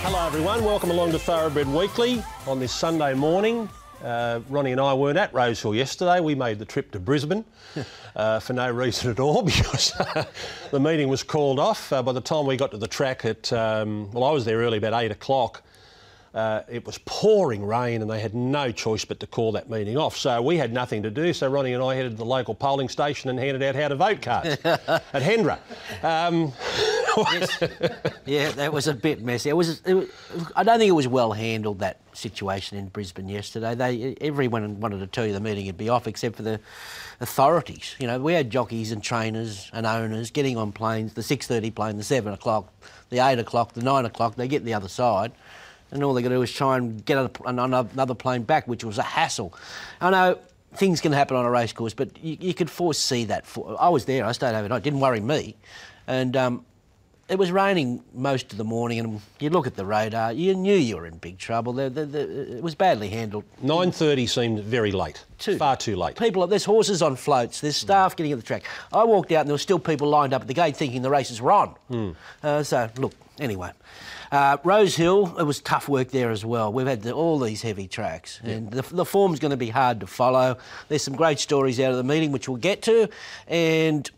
Hello, everyone. Welcome along to Thoroughbred Weekly on this Sunday morning. Uh, Ronnie and I weren't at Rosehill yesterday. We made the trip to Brisbane uh, for no reason at all because the meeting was called off. Uh, by the time we got to the track at, um, well, I was there early, about eight o'clock. Uh, it was pouring rain and they had no choice but to call that meeting off. So we had nothing to do. So Ronnie and I headed to the local polling station and handed out how to vote cards at Hendra. Um, Yeah, that was a bit messy. It was, it was. I don't think it was well handled that situation in Brisbane yesterday. They everyone wanted to tell you the meeting would be off except for the authorities. You know, we had jockeys and trainers and owners getting on planes. The six thirty plane, the seven o'clock, the eight o'clock, the nine o'clock. They get the other side. And all they to do is try and get a- another plane back, which was a hassle. I know things can happen on a race course, but you, you could foresee that. For, I was there. I stayed overnight. Didn't worry me. And um, it was raining most of the morning, and you look at the radar, you knew you were in big trouble. The, the, the, it was badly handled. 9.30 seemed very late. Too. Far too late. People, there's horses on floats, there's staff getting at the track. I walked out, and there were still people lined up at the gate thinking the races were on. Uh, so, look, anyway. Uh, Rosehill, it was tough work there as well. We've had the, all these heavy tracks, and the, the form's going to be hard to follow. There's some great stories out of the meeting, which we'll get to, and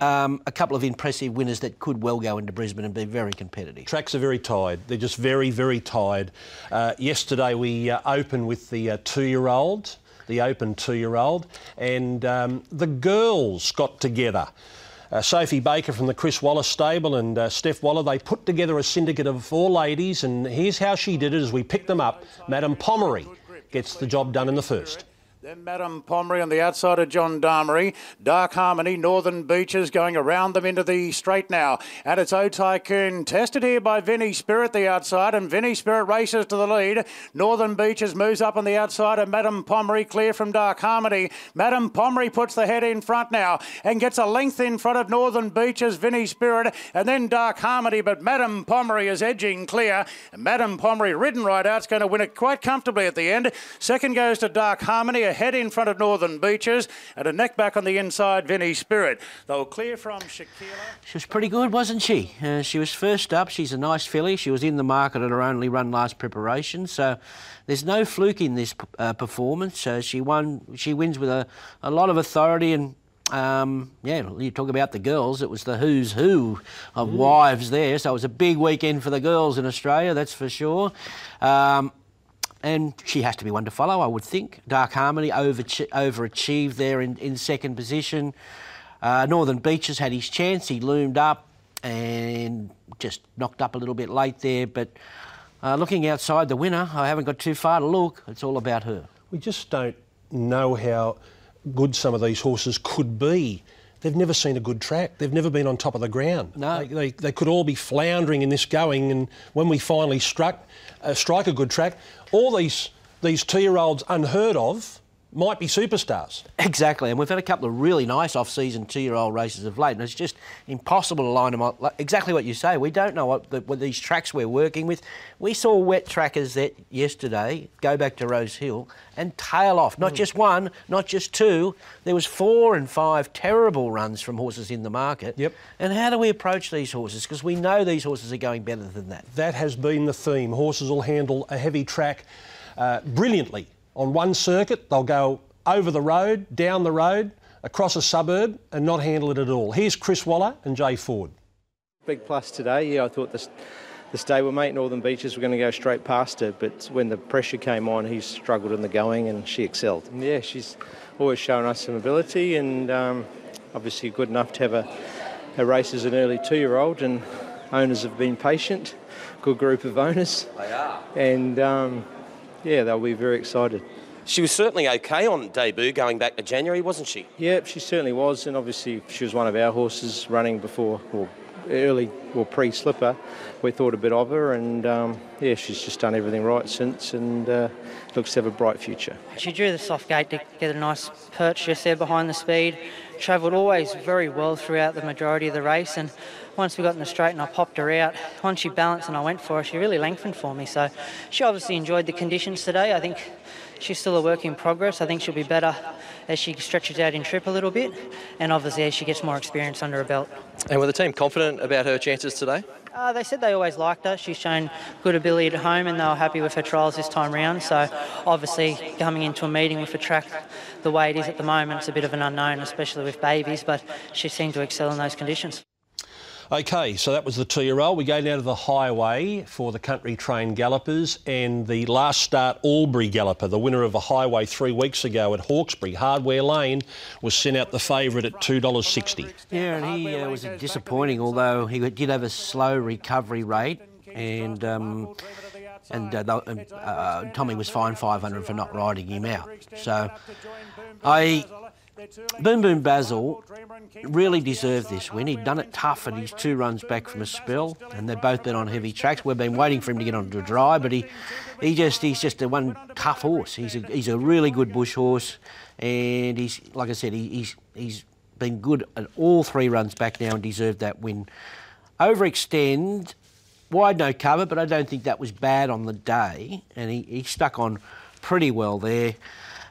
um, a couple of impressive winners that could well go into Brisbane and be very competitive. Tracks are very tired. They're just very, very tired. Uh, yesterday we uh, opened with the uh, two-year-old, the open two-year-old, and um, the girls got together. Uh, Sophie Baker from the Chris Waller stable and uh, Steph Waller, they put together a syndicate of four ladies, and here's how she did it as we picked them up. Madam Pomeroy gets the job done in the first. Then Madame Pomeroy on the outside of Dark Harmony. Dark Harmony, Northern Beaches going around them into the straight now. And it's O Tycoon tested here by Vinny Spirit, the outside. And Vinny Spirit races to the lead. Northern Beaches moves up on the outside of Madame Pomeroy, clear from Dark Harmony. Madame Pomeroy puts the head in front now and gets a length in front of Northern Beaches, Vinny Spirit, and then Dark Harmony. But Madame Pomeroy is edging clear. And Madame Pomeroy, ridden right out, is going to win it quite comfortably at the end. Second goes to Dark Harmony, a head in front of Northern Beaches, and a neck back on the inside, Vinnie Spirit. They were clear from Shakira. She was pretty good, wasn't she? Uh, she was first up. She's a nice filly. She was in the market at her only run last preparation, so there's no fluke in this uh, performance. Uh, she won. She wins with a, a lot of authority and. Um, yeah, you talk about the girls. It was the who's who of wives there, so it was a big weekend for the girls in Australia, that's for sure. Um, and she has to be one to follow, I would think. Dark Harmony over, overachieved there in, in second position. Uh, Northern Beaches had his chance. He loomed up and just knocked up a little bit late there. But uh, looking outside the winner, I haven't got too far to look. It's all about her. We just don't know how good some of these horses could be. They've never seen a good track. They've never been on top of the ground. No. They, they, they could all be floundering in this going, and when we finally struck, uh, strike a good track, all these these two-year-olds unheard of might be superstars. Exactly, and we've had a couple of really nice off-season two-year-old races of late, and it's just impossible to line them up. Like, exactly what you say. We don't know what, the, what these tracks we're working with. We saw wet trackers that yesterday go back to Rosehill and tail off. Not just one, not just two. There was four and five terrible runs from horses in the market. Yep. And how do we approach these horses? Because we know these horses are going better than that. That has been the theme. Horses will handle a heavy track uh, brilliantly on one circuit, they'll go over the road, down the road, across a suburb, and not handle it at all. Here's Chris Waller and Jay Ford. Big plus today. Yeah, I thought this, the stablemate Northern Beaches were going to go straight past her, but when the pressure came on, he struggled in the going and she excelled. And yeah, she's always shown us some ability and um, obviously good enough to have a, a race as an early two-year-old. And owners have been patient. Good group of owners. They are. And um, yeah, they'll be very excited. She was certainly okay on debut going back to January, wasn't she? Yeah, she certainly was, and obviously she was one of our horses running before or early or pre-slipper. We thought a bit of her, and um, yeah, she's just done everything right since, and uh, looks to have a bright future. She drew the soft gate to get a nice perch just there behind the speed. Travelled always very well throughout the majority of the race, and once we got in the straight and I popped her out, once she balanced and I went for her, she really lengthened for me. So she obviously enjoyed the conditions today. I think she's still a work in progress. I think she'll be better as she stretches out in trip a little bit, and obviously as she gets more experience under her belt. And were the team confident about her chances today? Uh, they said they always liked her. She's shown good ability at home, and they were happy with her trials this time round. So, obviously, coming into a meeting with a track the way it is at the moment, it's a bit of an unknown, especially with babies. But she seemed to excel in those conditions. Okay, so that was the two-year-old. We go now to the highway for the country train gallopers and the last start Albury galloper, the winner of a highway three weeks ago at Hawkesbury. Hardware Lane was sent out the favourite at $2.60. Yeah, and he uh, was disappointing, although he did have a slow recovery rate, and um, and uh, th- uh, Tommy was fined 500 for not riding him out. So I. Boom Boom Basil really deserved this win. He'd done it tough at his two runs back from a spell, and they've both been on heavy tracks. We've been waiting for him to get onto a dry, but he, he just he's just a one tough horse. He's a, he's a really good bush horse, and he's like I said, he, he's he's been good at all three runs back now and deserved that win. Overextend, wide no cover, but I don't think that was bad on the day, and he, he stuck on pretty well there.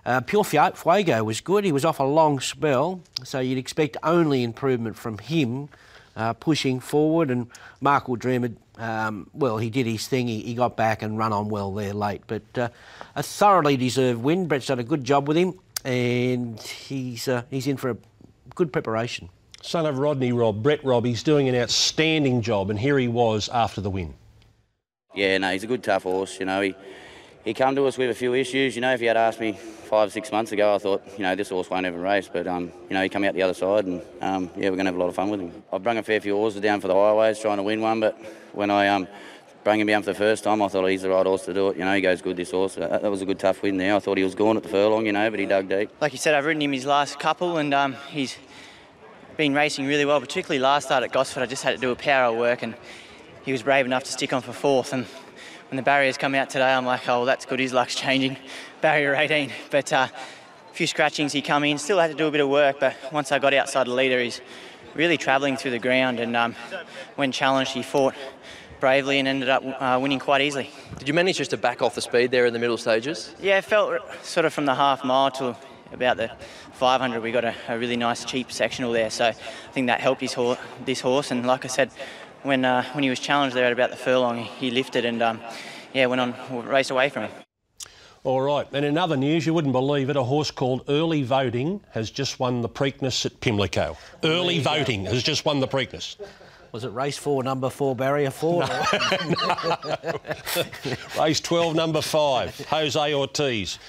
Uh, Pure Fuego was good. He was off a long spell, so you'd expect only improvement from him uh, pushing forward. And Mark will dream. Um, well, he did his thing. He, he got back and run on well there late, but uh, a thoroughly deserved win. Brett's done a good job with him, and he's uh, he's in for a good preparation. Son of Rodney Rob, Brett Rob, he's doing an outstanding job, and here he was after the win. Yeah, no, he's a good tough horse. You know, he he come to us with a few issues. You know, if he had asked me five six months ago, I thought you know this horse won't ever race. But um, you know, he come out the other side, and um, yeah, we're going to have a lot of fun with him. I've brung a fair few horses down for the highways trying to win one, but when I um. Bring him down for the first time. I thought he's the right horse to do it. You know, he goes good. This horse. That, that was a good tough win there. I thought he was gone at the furlong. You know, but he dug deep. Like you said, I've ridden him his last couple, and um, he's been racing really well. Particularly last start at Gosford, I just had to do a power work, and he was brave enough to stick on for fourth. And when the barriers come out today, I'm like, oh, well, that's good. His luck's changing. Barrier 18, but uh, a few scratchings. He come in, still had to do a bit of work, but once I got outside the leader, he's really travelling through the ground. And um, when challenged, he fought bravely and ended up uh, winning quite easily. Did you manage just to back off the speed there in the middle stages? Yeah, it felt sort of from the half mile to about the 500. We got a, a really nice cheap sectional there, so I think that helped his this horse. And like I said, when uh, when he was challenged there at about the furlong, he lifted and um, yeah went on raced away from him. All right, and in other news, you wouldn't believe it, a horse called Early Voting has just won the Preakness at Pimlico. Early Voting has just won the Preakness. Was it race four, number four, barrier four? No. Race 12, number five, Jose Ortiz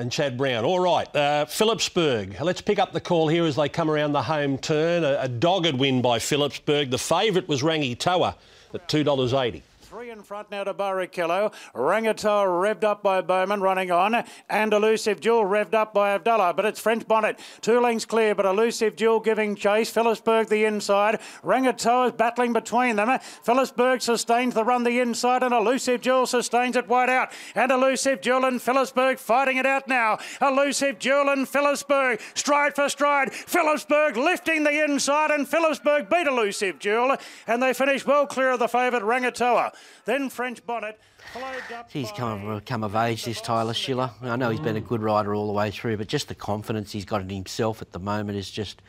and Chad Brown. All right, uh, Phillipsburg. Let's pick up the call here as they come around the home turn. A, a dogged win by Phillipsburg. The favourite was Rangi Toa at $2.80. Three in front now to Barrichello. Rangatoa revved up by Bowman, running on. And Elusive Jewel revved up by Abdullah. But it's French Bonnet. Two lengths clear, but Elusive Jewel giving chase. Phillipsburg the inside. Rangatoa is battling between them. Phillipsburg sustains the run the inside, and Elusive Jewel sustains it wide out. And Elusive Jewel and Phillipsburg fighting it out now. Elusive Jewel and Phillipsburg stride for stride. Phillipsburg lifting the inside, and Phillipsburg beat Elusive Jewel. And they finish well clear of the favourite Rangatoa. Then French Bonnet. He's come of, come of age, this Tyler Schiller. I know he's been a good rider all the way through, but just the confidence he's got in himself at the moment is just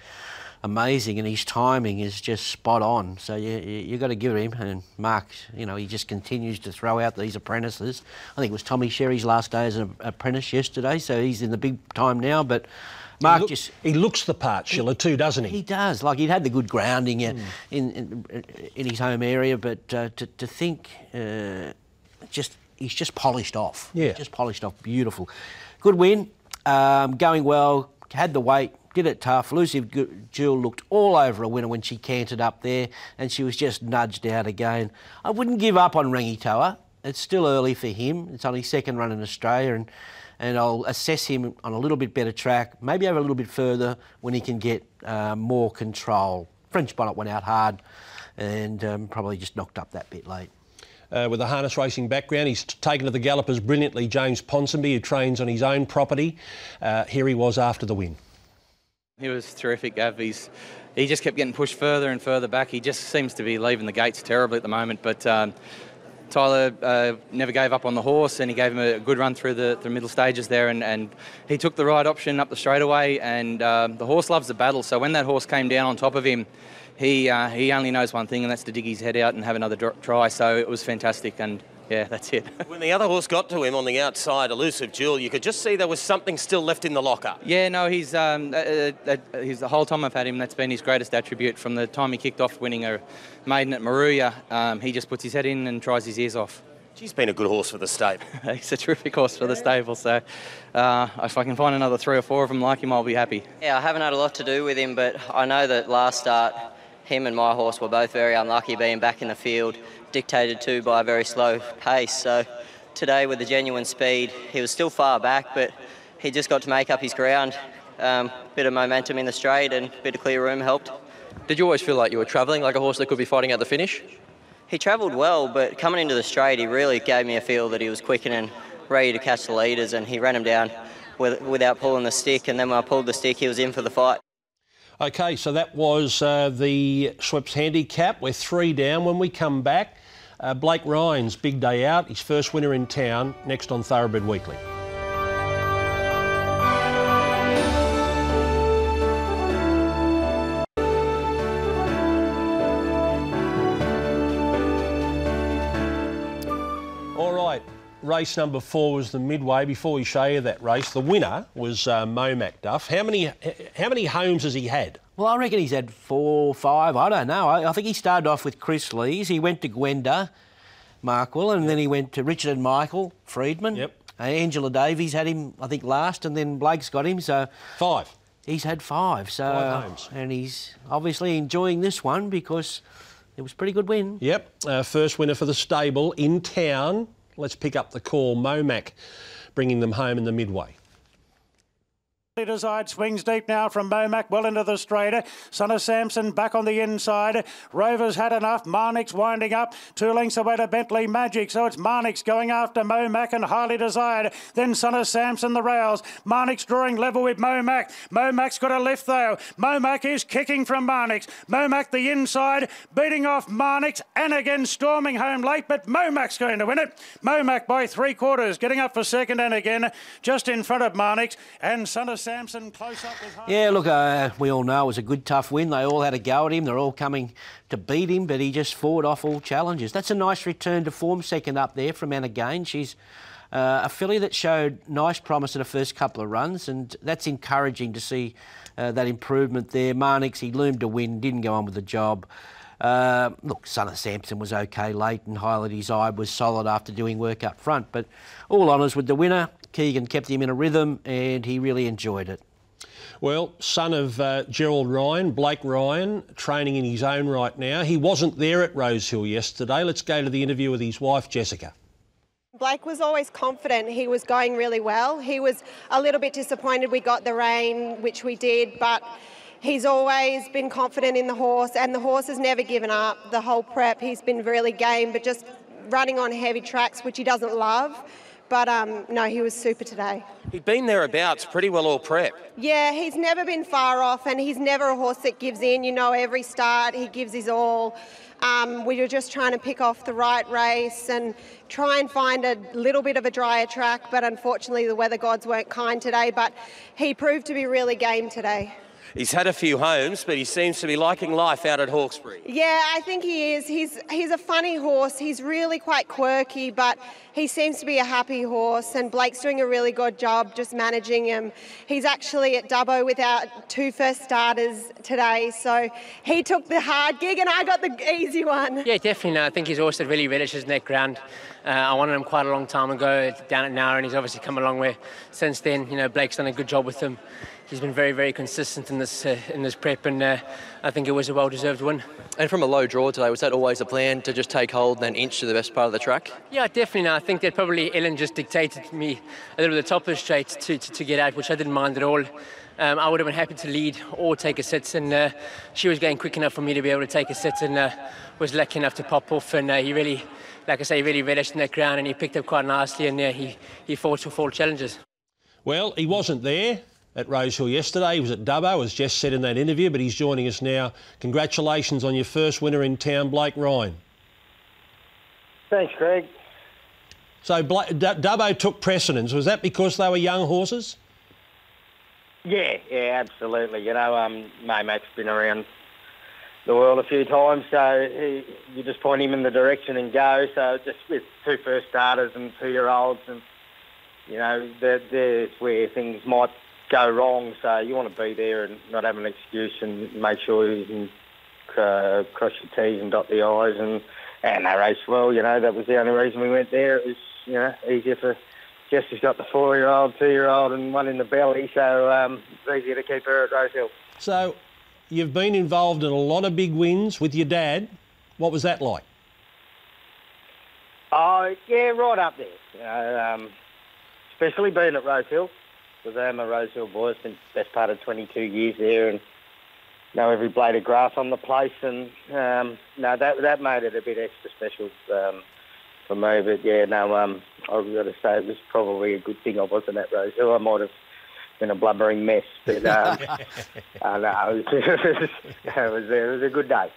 amazing, and his timing is just spot on. So you you, got to give him. And Mark, you know, he just continues to throw out these apprentices. I think it was Tommy Sherry's last day as an apprentice yesterday, so he's in the big time now. But Mark he, look- just he looks the part, Schiller, too, doesn't he? he does. Like he'd had the good grounding uh, in, in in his home area, but uh, to to think uh, just he's just polished off. Yeah. just polished off. Beautiful, good win. Um, going well. Had the weight. Did it tough. Gu- Jewel looked all over a winner when she canted up there, and she was just nudged out again. I wouldn't give up on Rangitoa. It's still early for him. It's only second run in Australia, and and I'll assess him on a little bit better track, maybe over a little bit further when he can get uh, more control. French bonnet went out hard, and um, probably just knocked up that bit late. uh, with a harness racing background. He's taken to the gallopers brilliantly. James Ponsonby, who trains on his own property. Uh, here he was after the win. He was terrific, Gav. He's, he just kept getting pushed further and further back. He just seems to be leaving the gates terribly at the moment. But um, Tyler uh, never gave up on the horse and he gave him a good run through the, the middle stages there. And, and he took the right option up the straightaway. And um, the horse loves the battle. So when that horse came down on top of him, he, uh, he only knows one thing, and that's to dig his head out and have another try. So it was fantastic. And yeah, that's it. When the other horse got to him on the outside, Elusive Jewel, you could just see there was something still left in the locker. Yeah, no, he's um, uh, uh, uh, he's the whole time I've had him. That's been his greatest attribute from the time he kicked off winning a maiden at Moruya. Um, he just puts his head in and tries his ears off. He's been a good horse for the stable. he's a terrific horse for the stable. So uh, if I can find another three or four of them like him, I'll be happy. Yeah, I haven't had a lot to do with him, but I know that last start, him and my horse were both very unlucky being back in the field, dictated to by a very slow pace. So today, with the genuine speed, he was still far back, but he just got to make up his ground. Um, bit of momentum in the straight and a bit of clear room helped. Did you always feel like you were travelling like a horse that could be fighting at the finish? He travelled well, but coming into the straight, he really gave me a feel that he was quick and ready to catch the leaders, and he ran him down with, without pulling the stick. And then when I pulled the stick, he was in for the fight. Okay, so that was uh, the Schweppes handicap. We're three down. When we come back, uh, Blake Ryan's big day out, his first winner in town, next on Thoroughbred Weekly. Race number four was the midway. Before we show you that race, the winner was uh, Momac Duff. How many, how many homes has he had? Well, I reckon he's had four five. I don't know. I, I think he started off with Kris Lees. He went to Gwenda, Markwell, and then he went to Richard and Michael Freedman. Yep. Uh, Angela Davies had him, I think, last, and then Blake's got him. So Five. he's had five. So Five homes. and he's obviously enjoying this one because it was a pretty good win. Yep, uh, first winner for the stable in town. Let's pick up the call. Momac bringing them home in the midway. Side swings deep now from Momac, well into the straight. Son of Samson back on the inside. Rovers had enough. Marnix winding up. Two lengths away to Bentley Magic. So it's Marnix going after Momac and highly desired. Then Son of Samson the rails. Marnix drawing level with Momac. Momac's got a lift though. Momac is kicking from Marnix. Momac the inside, beating off Marnix and again storming home late, but Momac's going to win it. Momac by three quarters, getting up for second and again, just in front of Marnix and Son of Samson close up with. Yeah, look, uh, we all know it was a good, tough win. They all had a go at him. They're all coming to beat him, but he just fought off all challenges. That's a nice return to form, second up there from Anna Gain. She's uh, a filly that showed nice promise in the first couple of runs, and that's encouraging to see uh, that improvement there. Marnix, he loomed to win, didn't go on with the job. Uh, look, Son of Samson was okay late, and Highlight His Eye was solid after doing work up front. But all honours with the winner. Keegan kept him in a rhythm, and he really enjoyed it. Well, son of uh, Gerald Ryan, Blake Ryan, training in his own right now. He wasn't there at Rosehill yesterday. Let's go to the interview with his wife, Jessica. Blake was always confident. He was going really well. He was a little bit disappointed we got the rain, which we did, but he's always been confident in the horse, and the horse has never given up. The whole prep, he's been really game, but just running on heavy tracks, which he doesn't love. But um, no, he was super today. He'd been thereabouts pretty well all prep. Yeah, he's never been far off, and he's never a horse that gives in. You know, every start he gives his all. Um, we were just trying to pick off the right race and try and find a little bit of a drier track, but unfortunately the weather gods weren't kind today. But he proved to be really game today. He's had a few homes, but he seems to be liking life out at Hawkesbury. Yeah, I think he is. He's he's a funny horse. He's really quite quirky, but he seems to be a happy horse. And Blake's doing a really good job just managing him. He's actually at Dubbo with our two first starters today, so he took the hard gig, and I got the easy one. Yeah, definitely. No, I think he's also really relishes that ground. Uh, I wanted him quite a long time ago down at Nowra, and he's obviously come a long way since then. You know, Blake's done a good job with him. He's been very, very consistent in this uh, in this prep, and uh, I think it was a well-deserved win. And from a low draw today, was that always the plan to just take hold and then inch to the best part of the track? Yeah, definitely. No, I think that probably Ellen just dictated to me a little bit of the top of the straight to, to, to get out, which I didn't mind at all. Um, I would have been happy to lead or take a sit, and uh, she was going quick enough for me to be able to take a sit, and uh, was lucky enough to pop off. And uh, he really, like I say, he really relished in that ground, and he picked up quite nicely, and uh, he he fought to fall challenges. Well, he wasn't there at Rosehill yesterday. He was at Dubbo, as Jess said in that interview, but he's joining us now. Congratulations on your first winner in town, Blake Ryan. Thanks, Greg. So Bla- D- Dubbo took precedence. Was that because they were young horses? Yeah, yeah, absolutely. You know, um, Maymack's been around the world a few times, so he, you just point him in the direction and go. So just with two first starters and two-year-olds, and you know, that there's where things might go wrong. So you want to be there and not have an excuse and make sure you can uh, cross your T's and dot the I's and and they race well. You know, that was the only reason we went there. It was you know easier for Jess has got the four-year-old, two-year-old, and one in the belly, so um, it's easier to keep her at Rosehill. So you've been involved in a lot of big wins with your dad. What was that like? Oh, yeah, right up there. You know, um, especially being at Rosehill, because I'm a Rosehill boy. It's the best part of 22 years there and know every blade of grass on the place. And um, no, that that made it a bit extra special um, for me. But yeah, no, um, I've got to say it was probably a good thing I wasn't at Rosehill. I might have been a blubbering mess, but um, uh, no, it was, it, was, it was it was a good day.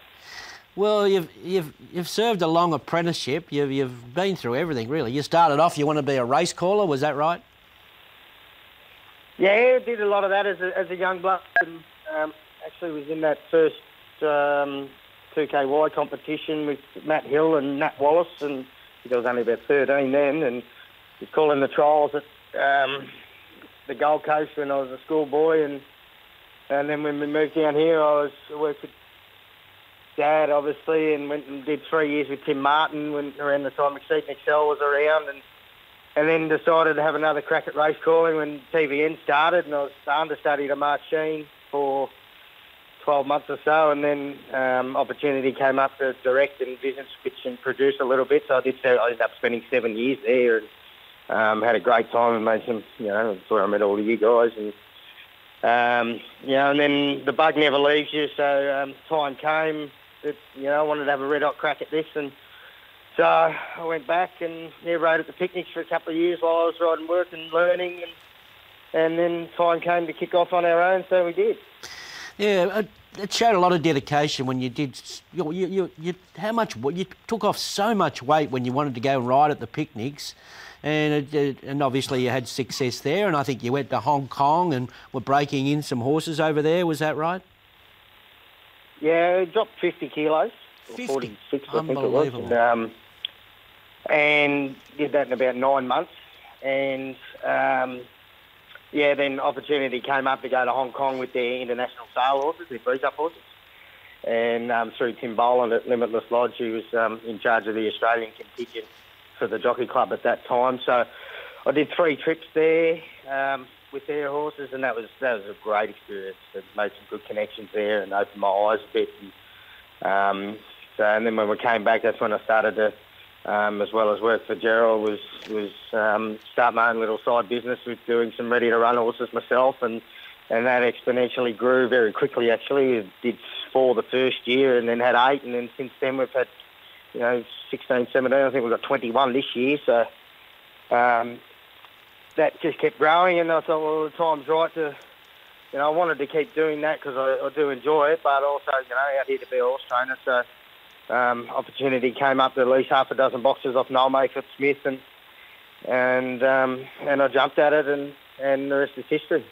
Well, you've you've you've served a long apprenticeship. You've you've been through everything really. You started off. You want to be a race caller. Was that right? Yeah, did a lot of that as a, as a young bloke. And, um, actually, was in that first um, 2KY competition with Matt Hill and Nat Wallace, and I was only about 13 then, and was calling the trials at um, the Gold Coast when I was a schoolboy, and and then when we moved down here, I was I worked with Dad, obviously, and went and did three years with Tim Martin when around the time Exceed Excel was around, and and then decided to have another crack at race calling when TVN started, and I was understudy to Mark Sheen for 12 months or so, and then um, opportunity came up to direct and vision switch and produce a little bit. So I did. I ended up spending seven years there, and um, had a great time and made some. You know, that's where I met all of you guys, and um, you know, and then the bug never leaves you. So um, time came that you know I wanted to have a red hot crack at this, and so I went back and yeah, rode at the picnics for a couple of years while I was riding work and learning, and and then time came to kick off on our own, so we did. Yeah, it- it showed a lot of dedication when you did. You, you, you, you how much you took off so much weight when you wanted to go ride at the picnics, and it, it- and obviously you had success there. And I think you went to Hong Kong and were breaking in some horses over there. Was that right? Yeah, it dropped 50 kilos. or 46, I think it was. Unbelievable. And, um, and did that in about nine months. And um, yeah, then opportunity came up to go to Hong Kong with their international sale horses, their up horses. And um, through Tim Boland at Limitless Lodge, who was um, in charge of the Australian contingent for the Jockey Club at that time. So I did three trips there um, with their horses, and that was that was a great experience. It made some good connections there and opened my eyes a bit. And, um, so, and then when we came back, that's when I started to, um, as well as work for Gerald, was was um, start my own little side business with doing some ready to run horses myself, and and that exponentially grew very quickly. Actually, we did four the first year, and then had eight, and then since then we've had you know 16, 17. I think we've got 21 this year. So um, that just kept growing, and I thought, well, the time's right to. You know, I wanted to keep doing that because I, I do enjoy it, but also, you know, out here to be a horse trainer. So, um, opportunity came up to lease half a dozen boxes off Noel Mayfield Smith, and and um, and I jumped at it, and and the rest is history.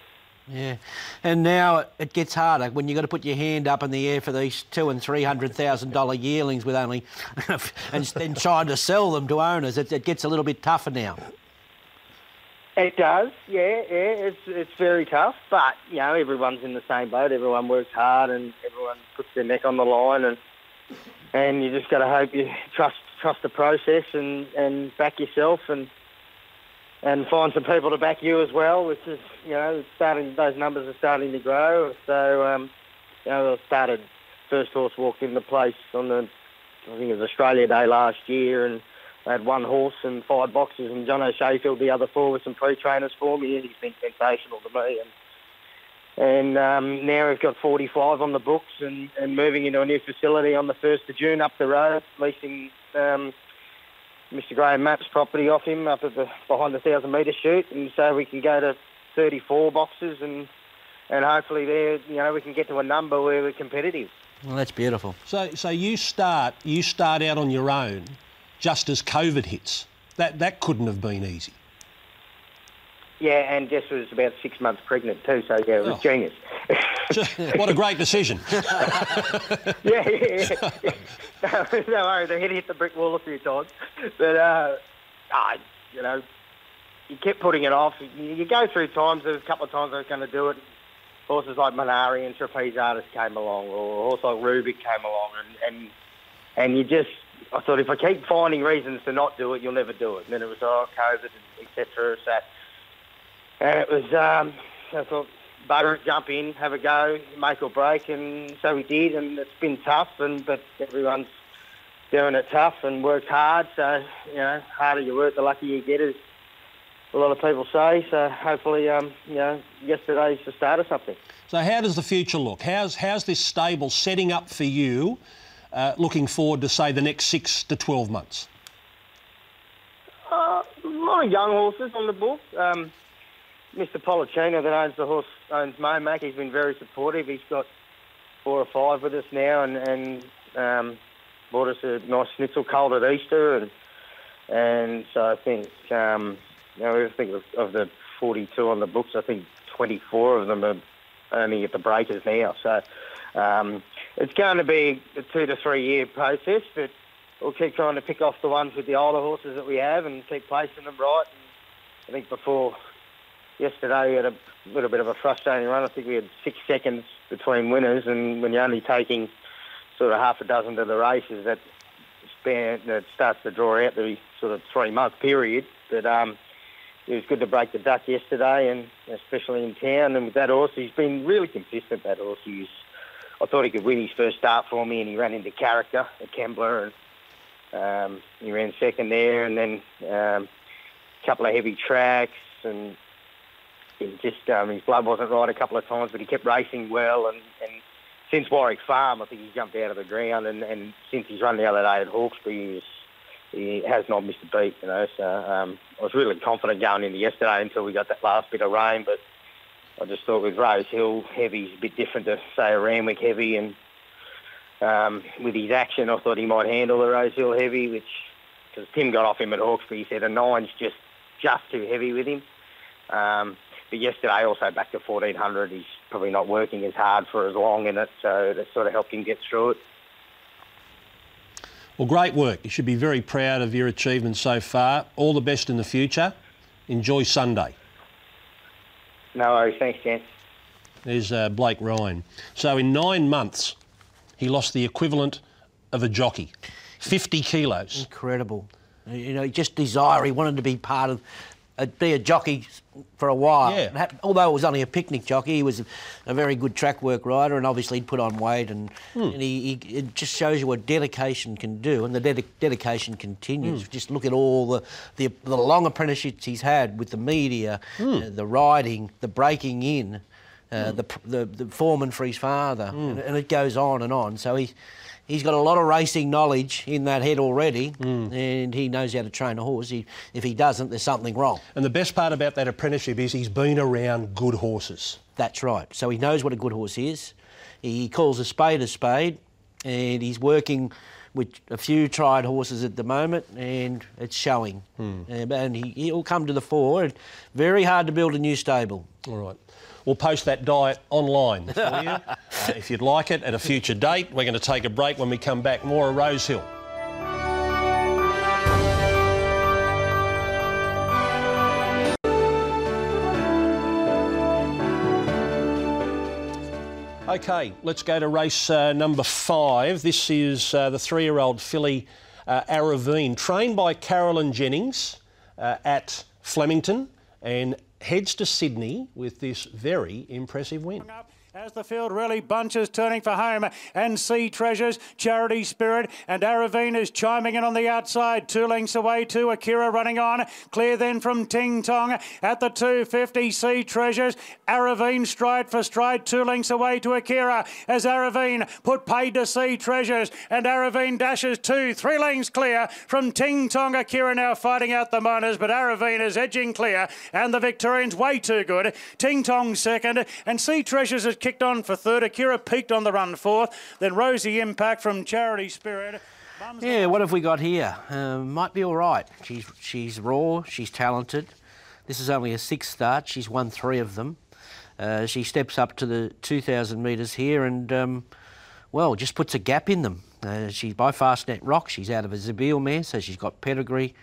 Yeah. And now it- it gets harder when you've got to put your hand up in the air for these two and three hundred thousand dollar yearlings with only, and then trying to sell them to owners. It, it gets a little bit tougher now. It does, yeah, yeah. It's it's very tough, but you know everyone's in the same boat. Everyone works hard, and everyone puts their neck on the line, and and you just got to hope you trust trust the process and and back yourself, and and find some people to back you as well. Which is you know starting. Those numbers are starting to grow. So um, you know I started first horse walked into place on the I think it was Australia Day last year, and I had one horse and five boxes, and John O'Shea filled the other four with some pre-trainers for me, and he's been sensational to me. And, and um, now we've got 45 on the books and, and moving into a new facility on the 1st of June up the road, leasing um, Mr Graham Mapp's property off him up at the behind the 1,000 metre chute. and so we can go to 34 boxes and and hopefully there, you know, we can get to a number where we're competitive. Well, that's beautiful. So, so you start you start out on your own, just as COVID hits. That that couldn't have been easy. Yeah, and Jess was about six months pregnant too, so yeah, it was Oh. genius. what a great decision. yeah, yeah, yeah. no, no worries, I had to hit the brick wall a few times. But, uh, ah, you know, you kept putting it off. You, you go through times, there was a couple of times I was going to do it. Horses like Minari and Trapeze Artist came along, or a horse like Rubik came along, and, and, and you just, I thought if I keep finding reasons to not do it, you'll never do it. And then it was, oh, COVID, and etc. So, and it was, um, I thought, bugger it, jump in, have a go, make or break, and so we did, and it's been tough, and but everyone's doing it tough and worked hard, so, you know, harder you work, the luckier you get, as a lot of people say, so hopefully, um, you know, yesterday's the start of something. So how does the future look? How's how's this stable setting up for you? Uh, looking forward to say the next six to twelve months. Uh, a lot of young horses on the book. Um, Mr. Policino that owns the horse, owns Momac, he's been very supportive. He's got four or five with us now and, and um, bought us a nice Snitzel colt at Easter. And and so I think, um, you know, I think of, of the 42 on the books, I think 24 of them are only at the breakers now. So um, it's going to be a two to three year process, but we'll keep trying to pick off the ones with the older horses that we have and keep placing them right. And I think before yesterday we had a little bit of a frustrating run. I think we had six seconds between winners, and when you're only taking sort of half a dozen to the races, that that starts to draw out the sort of three month period. But um, it was good to break the duck yesterday, and especially in town. And with that horse, he's been really consistent. That horse, he's I thought he could win his first start for me, and he ran into character at Kembla, and um, he ran second there, and then um, a couple of heavy tracks, and he just um, his blood wasn't right a couple of times, but he kept racing well, and, and since Warwick Farm, I think he jumped out of the ground, and, and since he's run the other day at Hawkesbury, he's, he has not missed a beat, you know. So um, I was really confident going into yesterday until we got that last bit of rain, but I just thought with Rosehill heavy's a bit different to say a Randwick heavy, and um, with his action, I thought he might handle the Rosehill heavy, which because Tim got off him at Hawkesbury, he said a nine's just just too heavy with him. Um, but yesterday, also back to 1400, he's probably not working as hard for as long in it, so that sort of helped him get through it. Well, great work. You should be very proud of your achievements so far. All the best in the future. Enjoy Sunday. No worries, thanks, Jan. There's uh, Blake Ryan. So in nine months, he lost the equivalent of a jockey, 50 kilos. Incredible. You know, just desire. He wanted to be part of, be a jockey for a while. Yeah. Although it was only a picnic jockey, he was a, very good track work rider, and obviously he'd put on weight, and, Hmm. and he, he, it just shows you what dedication can do, and the dedi- dedication continues. Hmm. Just look at all the, the the long apprenticeships he's had with the media, Hmm. uh, the riding, the breaking in. Uh, the, the the foreman for his father, Hmm. and, and it goes on and on. So he, he's got a lot of racing knowledge in that head already, Hmm. and he knows how to train a horse. He, if he doesn't, there's something wrong. And the best part about that apprenticeship is he's been around good horses. That's right. So he knows what a good horse is. He calls a spade a spade, and he's working with a few tried horses at the moment, and it's showing. Um, and he, he'll come to the fore. Very hard to build a new stable. All right. we'll post that diet online for you uh, if you'd like it at a future date. We're going to take a break when we come back. More of Rosehill. Okay, let's go to race uh, number five. This is uh, the three year old filly uh, Aravine, trained by Carolyn Jennings uh, at Flemington and heads to Sydney with this very impressive win. As the field really bunches, turning for home, and Sea Treasures, Charity Spirit, and Aravine is chiming in on the outside. Two lengths away to Akira running on. Clear then from Ting Tong at the 250. Sea Treasures, Aravine stride for stride. Two lengths away to Akira as Aravine put paid to Sea Treasures, and Aravine dashes two. Three lengths clear from Ting Tong. Akira now fighting out the minors, but Aravine is edging clear, and the Victorians way too good. Ting Tong second, and Sea Treasures has kicked on for third. Akira peaked on the run fourth. Then Rosie Impact from Charity Spirit. Yeah, what have we got here? Uh, might be all right. She's she's raw. She's talented. This is only a sixth start. She's won three of them. Uh, she steps up to the 2,000 metres here and, um, well, just puts a gap in them. Uh, she's by Fastnet Rock. She's out of a Zabeel mare, so she's got pedigree.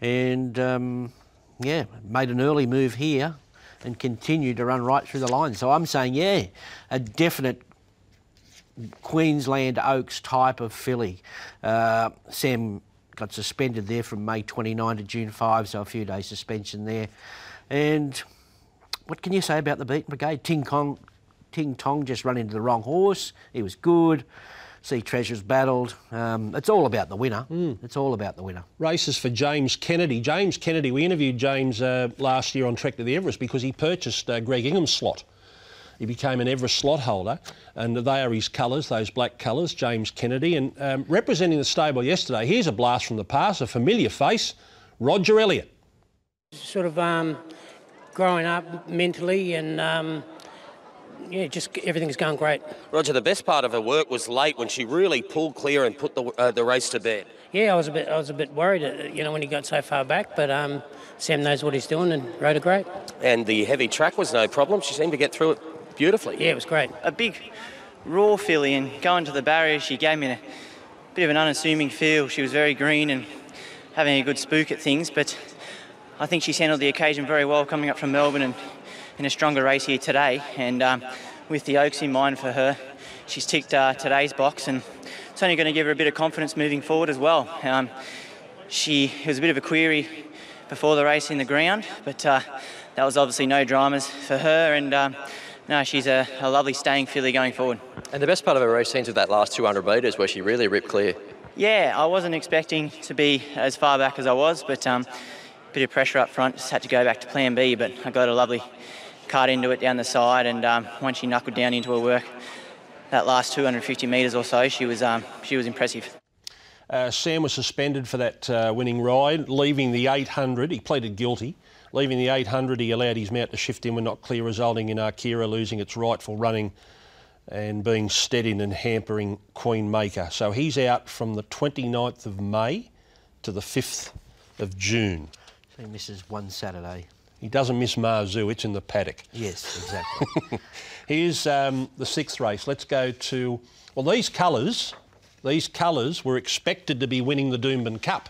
And, um, yeah, made an early move here and continued to run right through the line. So I'm saying, yeah, a definite Queensland Oaks type of filly. Uh, Sam got suspended there from May 29 to June 5, so a few days suspension there. And what can you say about the Beaten Brigade? Ting Kong, Ting Tong just run into the wrong horse. He was good. Sea Treasures battled. Um, it's all about the winner. It's all about the winner. Races for James Kennedy. James Kennedy, we interviewed James uh, last year on Trek to the Everest because he purchased uh, Greg Ingham's slot. He became an Everest slot holder, and they are his colours, those black colours, James Kennedy. And um, representing the stable yesterday, here's a blast from the past, a familiar face, Roger Elliott. sort of um, growing up mentally and um, yeah, just everything's going great. Roger, the best part of her work was late when she really pulled clear and put the, uh, the race to bed. Yeah, I was a bit I was a bit worried, uh, you know, when he got so far back, but um, Sam knows what he's doing and rode it great. And the heavy track was no problem. She seemed to get through it beautifully. Yeah, it was great. A big raw filly and going to the barrier, she gave me a bit of an unassuming feel. She was very green and having a good spook at things, but I think she's handled the occasion very well coming up from Melbourne and in a stronger race here today. And um, with the Oaks in mind for her, she's ticked uh, today's box and it's only going to give her a bit of confidence moving forward as well. Um, she it was a bit of a query before the race in the ground, but uh, that was obviously no dramas for her. And um, no, she's a, a lovely staying filly going forward. And the best part of her race seems with that last 200 metres where she really ripped clear. Yeah, I wasn't expecting to be as far back as I was, but um, bit of pressure up front. Just had to go back to Plan B, but I got a lovely cut into it down the side, and um, once she knuckled down into her work, that last 250 metres or so, she was um, she was impressive. Uh, Sam was suspended for that uh, winning ride, leaving the 800. He pleaded guilty. Leaving the 800, he allowed his mount to shift in when not clear, resulting in Akira losing its rightful running and being steadied and hampering Queen Maker. So he's out from the 29th of May to the 5th of June. He misses one Saturday. He doesn't miss Marzoo, it's in the paddock. Yes, exactly. Here's um, the sixth race. Let's go to, well, these colours, these colours were expected to be winning the Doomben Cup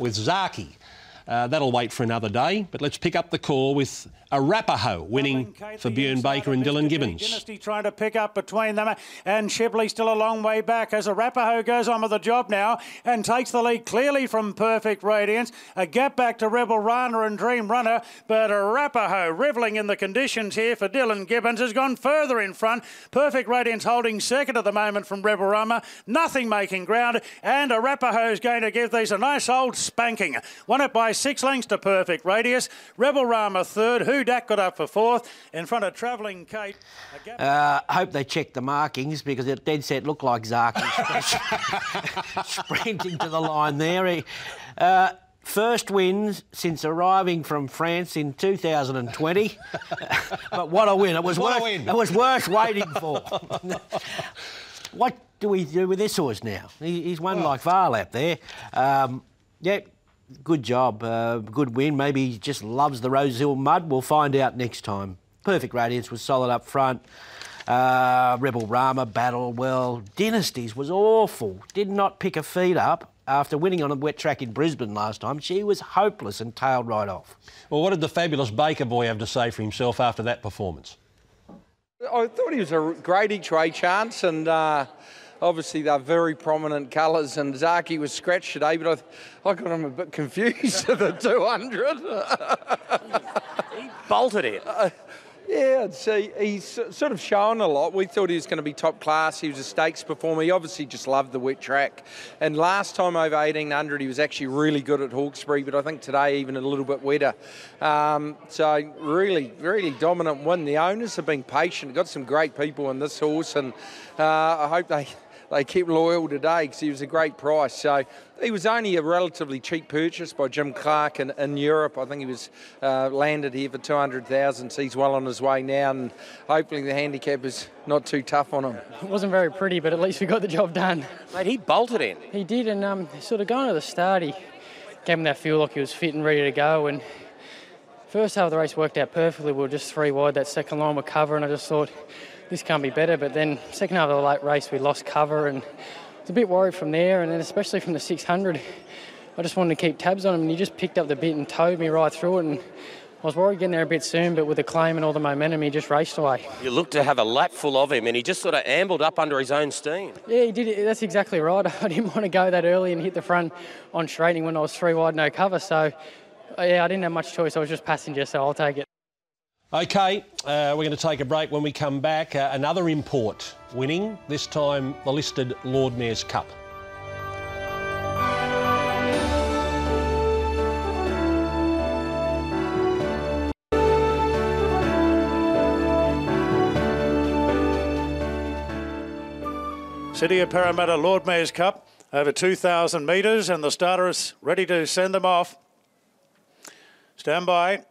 with Zaaki. Uh, that'll wait for another day, but let's pick up the call with Arapaho winning for Bjorn Baker and Dylan Gibbons. Dynasty trying to pick up between them, and Shipley still a long way back as Arapaho goes on with the job now and takes the lead clearly from Perfect Radiance. A gap back to Rebel Rana and Dream Runner, but Arapaho, revelling in the conditions here for Dylan Gibbons, has gone further in front. Perfect Radiance holding second at the moment from Rebel Rana, nothing making ground, and Arapaho is going to give these a nice old spanking. Won it by six lengths to Perfect Radiance. Rebel Rana third. Hudak got up for fourth in front of Travelling Kate. A gap Uh, I hope they checked the markings because it dead set looked like Zaaki sprinting to the line there. He, uh, first wins since arriving from France in 2020. but what a win! It was What a worth, win. It was worth waiting for. what do we do with this horse now? He, he's won like Varlap there. Um, yeah, good job, uh, good win. Maybe he just loves the Rosehill mud. We'll find out next time. Perfect Radiance was solid up front. Uh, Rebel Rana battle, well. Dynasties was awful. Did not pick a feed up after winning on a wet track in Brisbane last time. She was hopeless and tailed right off. Well, what did the fabulous Baker boy have to say for himself after that performance? I thought he was a great each way chance, and uh, obviously they're very prominent colours. And Zaaki was scratched today, but I, I got him a bit confused at the 200. he bolted it. Uh, yeah, I'd say he's sort of shown a lot. We thought he was going to be top class. He was a stakes performer. He obviously just loved the wet track. And last time over 1800, he was actually really good at Hawkesbury, but I think today even a little bit wetter. Um, so really, really dominant win. The owners have been patient. Got some great people in this horse, and uh, I hope they they keep loyal today because he was a great price. So he was only a relatively cheap purchase by Jim Clark in, in Europe. I think he was uh, landed here for 200,000. So he's well on his way now, and hopefully the handicap is not too tough on him. It wasn't very pretty, but at least we got the job done. Mate, he bolted in. He did, and um, sort of going to the start, he gave him that feel like he was fit and ready to go. And first half of the race worked out perfectly. We were just three wide. That second line were cover, and I just thought this can't be better. But then second half of the late race, we lost cover, and I was a bit worried from there. And then especially from the 600, I just wanted to keep tabs on him, and he just picked up the bit and towed me right through it. And I was worried getting there a bit soon, but with the claim and all the momentum, he just raced away. You looked to have a lap full of him, and he just sort of ambled up under his own steam. Yeah, he did. That's exactly right. I didn't want to go that early and hit the front on straightening when I was three wide, no cover. So, yeah, I didn't have much choice. I was just passenger, so I'll take it. Okay, uh, we're going to take a break. When we come back, uh, another import winning, this time the listed Lord Mayor's Cup. City of Parramatta Lord Mayor's Cup over 2,000 metres, and the starter is ready to send them off. Stand by.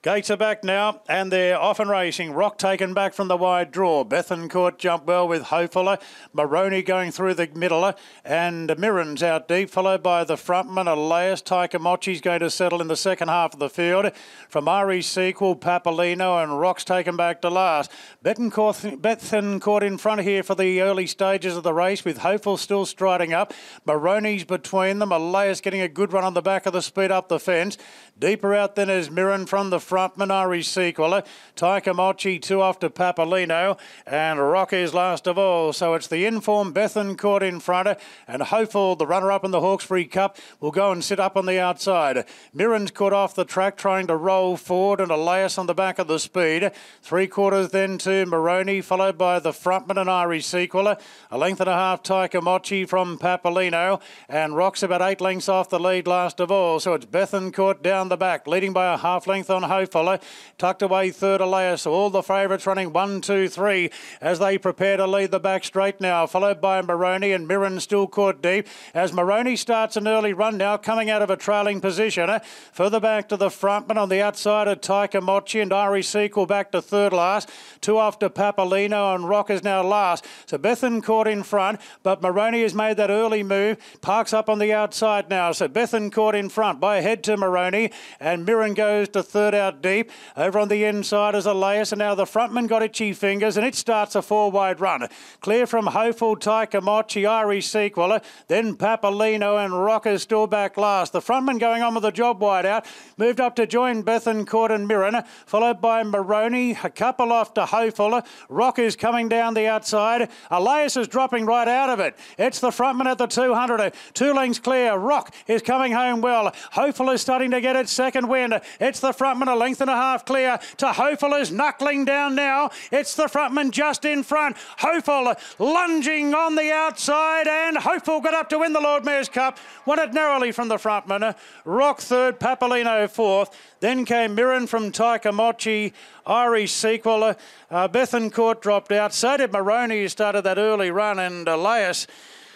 Gates are back now, and they're off and racing. Rock taken back from the wide draw. Bethencourt jumped well with Hopeful. Maroney going through the middle, and Mirren's out deep, followed by the frontman, Elias. Taikamochi's going to settle in the second half of the field. From Ari's sequel, Papalino, and Rock's taken back to last. Bethencourt, Bethencourt in front here for the early stages of the race, with Hopeful still striding up. Maroney's between them. Elias getting a good run on the back of the speed up the fence. Deeper out then is Mirren from the front, Minari sequel. Taikamochi two off to Papolino, and Rock is last of all. So it's the informed Bethencourt in front, and Hopeful, the runner-up in the Hawkesbury Cup, will go and sit up on the outside. Mirren's caught off the track, trying to roll forward, and Elias on the back of the speed. Three quarters then to Maroney, followed by the frontman and Irish sequel. A length and a half Taikamochi from Papalino, and Rock's about eight lengths off the lead last of all. So it's Bethencourt down the back, leading by a half length on Hopeful. Tucked away third Elias. All the favourites running one, two, three as they prepare to lead the back straight now, followed by Maroney and Mirren still caught deep. As Maroney starts an early run now, coming out of a trailing position. Eh? Further back to the frontman on the outside of Taikamochi and Ari Sequel back to third last. Two off to Papolino and Rock is now last. So Bethencourt in front, but Maroney has made that early move. Parks up on the outside now. So Bethencourt in front by a head to Maroney and Mirren goes to third out deep. Over on the inside is Elias and now the frontman got itchy fingers and it starts a four wide run. Clear from Hopeful, Taikamochi, Irish sequel, then Papalino and Rock is still back last. The frontman going on with the job wide out. Moved up to join Bethencourt and Mirren, followed by Maroney, a couple off to Hopeful. Rock is coming down the outside. Elias is dropping right out of it. It's the frontman at the 200. Two lengths clear. Rock is coming home well. Hopeful is starting to get its second win. It's the frontman length and a half clear to Hopeful is knuckling down now. It's the frontman just in front. Hopeful lunging on the outside and Hopeful got up to win the Lord Mayor's Cup. Won it narrowly from the frontman. Rock third, Papolino fourth. Then came Mirren from Taikamochi, Irish sequel. Uh, Bethencourt dropped out. So did Maroney, who started that early run, and Elias.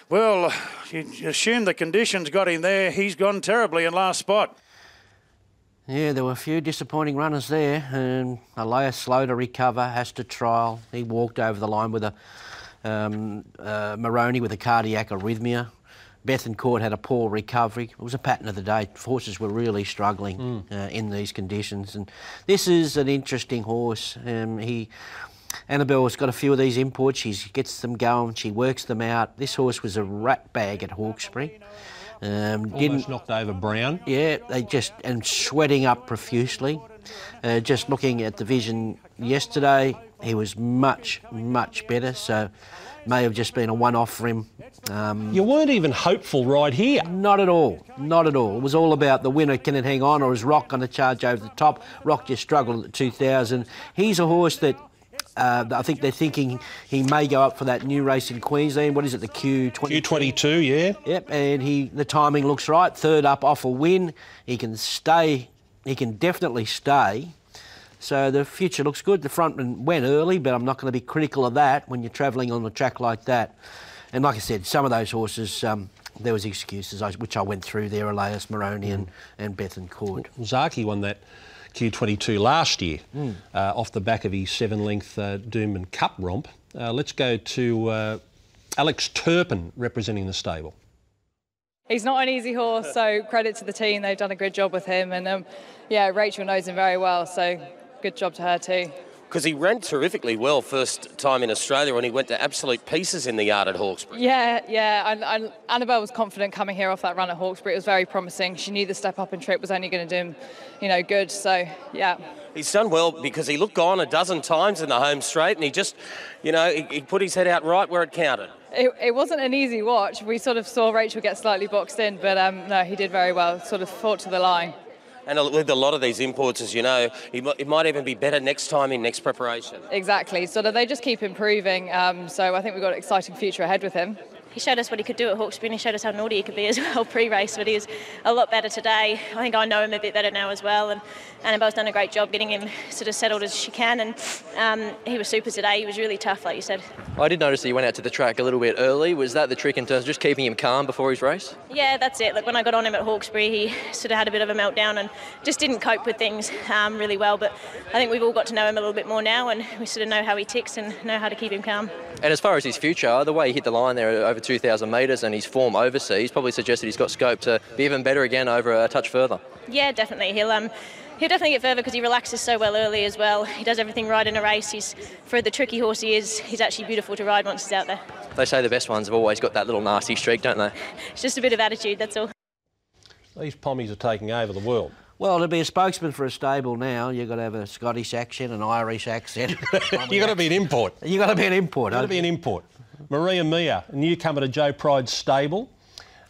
Well, you assume the conditions got him there. He's gone terribly in last spot. Yeah, there were a few disappointing runners there, and Elias slow to recover, has to trial. He walked over the line with a um, uh, Maroney with a cardiac arrhythmia. Bethencourt had a poor recovery. It was a pattern of the day. Horses were really struggling Mm. uh, in these conditions, and this is an interesting horse. Um, he. Annabelle's got a few of these imports. She gets them going. She works them out. This horse was a rat bag at Hawkesbury. Um, Almost didn't, knocked over Brown. yeah, they just and sweating up profusely. Uh, just looking at the vision yesterday, he was much, much better. So may have just been a one-off for him. Um, You weren't even hopeful right here. Not at all. Not at all. It was all about the winner. Can it hang on, or is Rock going to charge over the top? Rock just struggled at the 2,000. He's a horse that. Uh, I think they're thinking he may go up for that new race in Queensland. What is it, the Q20? Q22, yeah. Yep, and he the timing looks right. Third up off a win. He can stay. He can definitely stay. So the future looks good. The frontman went early, but I'm not going to be critical of that when you're travelling on a track like that. And like I said, some of those horses, um, there was excuses, which I went through there, Elias Moroni and, and Bethencourt. Zaaki won that Q22 last year Mm. uh, off the back of his seven length uh, Doomben Cup romp. Uh, let's go to uh, Alex Turpin representing the stable. He's not an easy horse, so credit to the team. They've done a good job with him, and um, yeah, Rachel knows him very well, so good job to her too. Because he ran terrifically well first time in Australia when he went to absolute pieces in the yard at Hawkesbury. Yeah, yeah. And, and Annabelle was confident coming here off that run at Hawkesbury. It was very promising. She knew the step up and trip was only going to do him, you know, good. So yeah. He's done well because he looked gone a dozen times in the home straight and he just, you know, he, he put his head out right where it counted. It, it wasn't an easy watch. We sort of saw Rachel get slightly boxed in, but um, no, he did very well. Sort of fought to the line. And with a lot of these imports, as you know, it might even be better next time in next preparation. Exactly. So they just keep improving. Um, so I think we've got an exciting future ahead with him. He showed us what he could do at Hawkesbury and he showed us how naughty he could be as well pre-race, but he was a lot better today. I think I know him a bit better now as well, and Annabelle's done a great job getting him sort of settled as she can, and um, he was super today. He was really tough, like you said. I did notice that he went out to the track a little bit early. Was that the trick in terms of just keeping him calm before his race? Yeah, that's it. Look, when I got on him at Hawkesbury, he sort of had a bit of a meltdown and just didn't cope with things um, really well. But I think we've all got to know him a little bit more now, and we sort of know how he ticks and know how to keep him calm. And as far as his future, the way he hit the line there over 2,000 metres and his form overseas probably suggested he's got scope to be even better again over a touch further. Yeah, definitely. He'll um, he'll definitely get further because he relaxes so well early as well. He does everything right in a race. He's for the tricky horse he is. He's actually beautiful to ride once he's out there. They say the best ones have always got that little nasty streak, don't they? It's just a bit of attitude. That's all. These pommies are taking over the world. Well, to be a spokesman for a stable now, you've got to have a Scottish accent, an Irish accent. You've got to be an import. You've got to be an import. You've got to be an import. Maria Mia, a newcomer to Joe Pride's stable.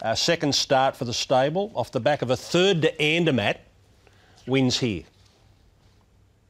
Uh, second start for the stable off the back of a third to Andermatt. Wins here.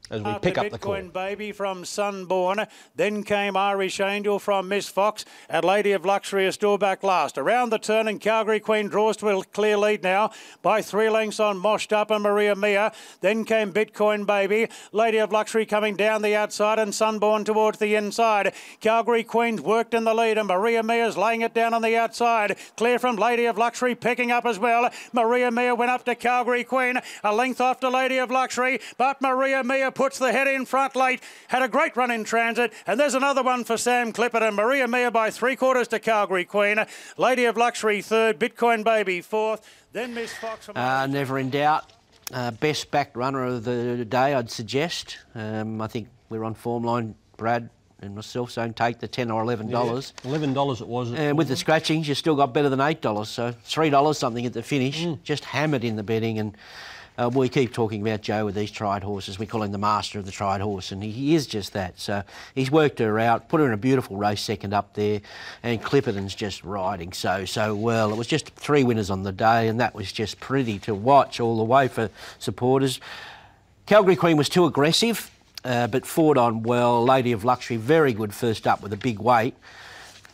As we pick up the call. Bitcoin Baby from Sunborn. Then came Irish Angel from Miss Fox. And Lady of Luxury is still back last. Around the turn, and Calgary Queen draws to a clear lead now by three lengths on Moshed Up and Maria Mia. Then came Bitcoin Baby. Lady of Luxury coming down the outside and Sunborn towards the inside. Calgary Queen's worked in the lead and Maria Mia's laying it down on the outside. Clear from Lady of Luxury picking up as well. Maria Mia went up to Calgary Queen. A length off to Lady of Luxury. But Maria Mia puts the head in front late. Had a great run in transit. And there's another one for Sam Clipperton and Maria Mia by three quarters to Calgary Queen. Lady of Luxury third. Bitcoin Baby fourth. Then Miss Fox. from Uh, never in doubt. Uh, best backed runner of the day, I'd suggest. Um, I think we're on form line, Brad and myself, so don't take the ten or eleven dollars. Eleven dollars it was. And with the scratchings, you still got better than eight dollars, so three dollars something at the finish. Just hammered in the betting, and uh, we keep talking about Joe with these tried horses. We call him the master of the tried horse, and he, he is just that. So he's worked her out, put her in a beautiful race second up there, and Clipperton's just riding so so well. It was just three winners on the day, and that was just pretty to watch all the way for supporters. Calgary Queen was too aggressive, uh, but fought on well. Lady of Luxury, very good first up with a big weight.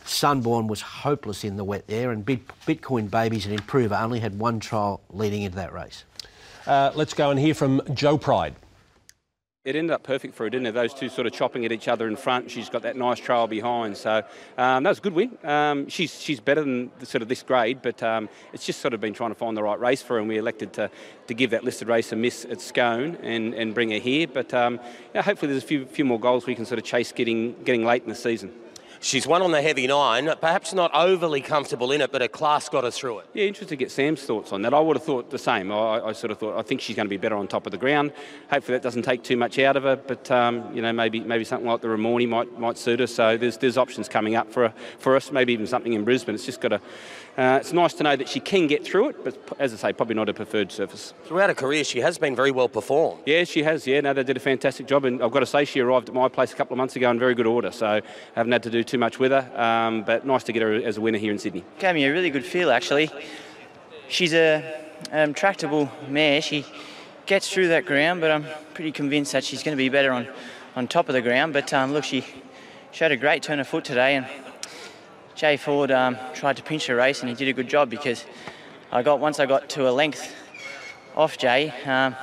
Sunborn was hopeless in the wet there, and Bitcoin Babies and Improver only had one trial leading into that race. Uh, let's go and hear from Joe Pride. It ended up perfect for her, didn't it? Those two sort of chopping at each other in front. She's got that nice trail behind. So um, that was a good win. Um, she's, she's better than sort of this grade, but um, it's just sort of been trying to find the right race for her, and we elected to, to give that listed race a miss at Scone and, and bring her here. But um, yeah, hopefully there's a few, few more goals we can sort of chase getting, getting late in the season. She's won on the heavy nine, perhaps not overly comfortable in it, but her class got her through it. Yeah, interested to get Sam's thoughts on that. I would have thought the same. I, I sort of thought I think she's going to be better on top of the ground. Hopefully that doesn't take too much out of her, but um, you know maybe maybe something like the Ramornie might might suit her. So there's there's options coming up for for us. Maybe even something in Brisbane. It's just got to. Uh, it's nice to know that she can get through it, but as I say, probably not a preferred surface. Throughout her career, she has been very well performed. Yeah, she has. Yeah, no, they did a fantastic job, and I've got to say she arrived at my place a couple of months ago in very good order. So I haven't had to do too much with her, um, but nice to get her as a winner here in Sydney. Gave me a really good feel actually. She's a um, tractable mare. She gets through that ground, but I'm pretty convinced that she's going to be better on, on top of the ground. But um, look, she showed a great turn of foot today, and Jay Ford um, tried to pinch the race, and he did a good job because I got once I got to a length off Jay, um,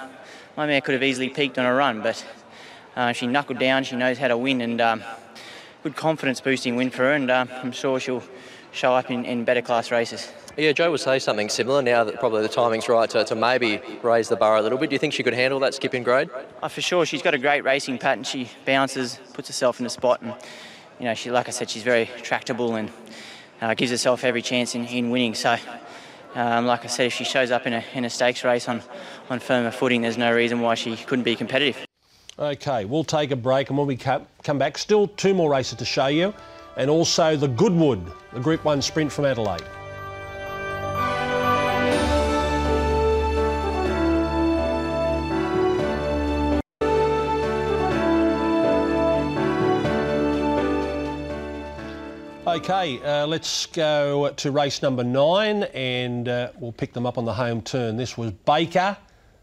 my mare could have easily peaked on a run, but uh, she knuckled down. She knows how to win, and um, good confidence boosting win for her. And um, I'm sure she'll show up in, in better class races. Yeah, Joe would say something similar now that probably the timing's right to, to maybe raise the bar a little bit. Do you think she could handle that skip in grade? Oh, for sure. She's got a great racing pattern. She bounces, puts herself in a spot, and you know, she, like I said, she's very tractable and uh, gives herself every chance in, in winning. So, um, like I said, if she shows up in a, in a stakes race on, on firmer footing, there's no reason why she couldn't be competitive. Okay, we'll take a break, and when we come back, still two more races to show you, and also the Goodwood, the Group 1 sprint from Adelaide. Okay, uh, let's go to race number nine and uh, we'll pick them up on the home turn. This was Baker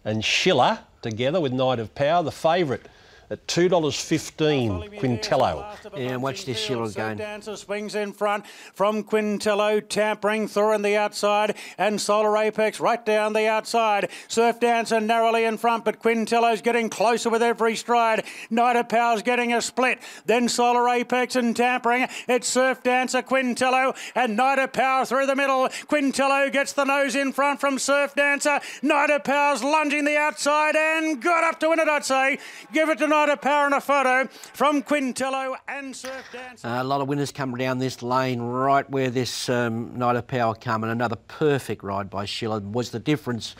and Schiller together with Knight of Power, the favourite at $2.15 Quintello. Yeah, watch this Schiller again. Surf dancer swings in front from Quintello, tampering Thor on the outside, and Solar Apex right down the outside. Surf Dancer narrowly in front, but Quintello's getting closer with every stride. Knight of Power's getting a split. Then Solar Apex and tampering. It's Surf Dancer, Quintello, and Knight of Power through the middle. Quintello gets the nose in front from Surf Dancer. Knight of Power's lunging the outside and got up to win it, I'd say. Give it to Knight of Power and a photo from Quintello and Surf Dancer. Uh, a lot of winners come down this lane right where this um, Knight of Power come and another perfect ride by Schiller was the difference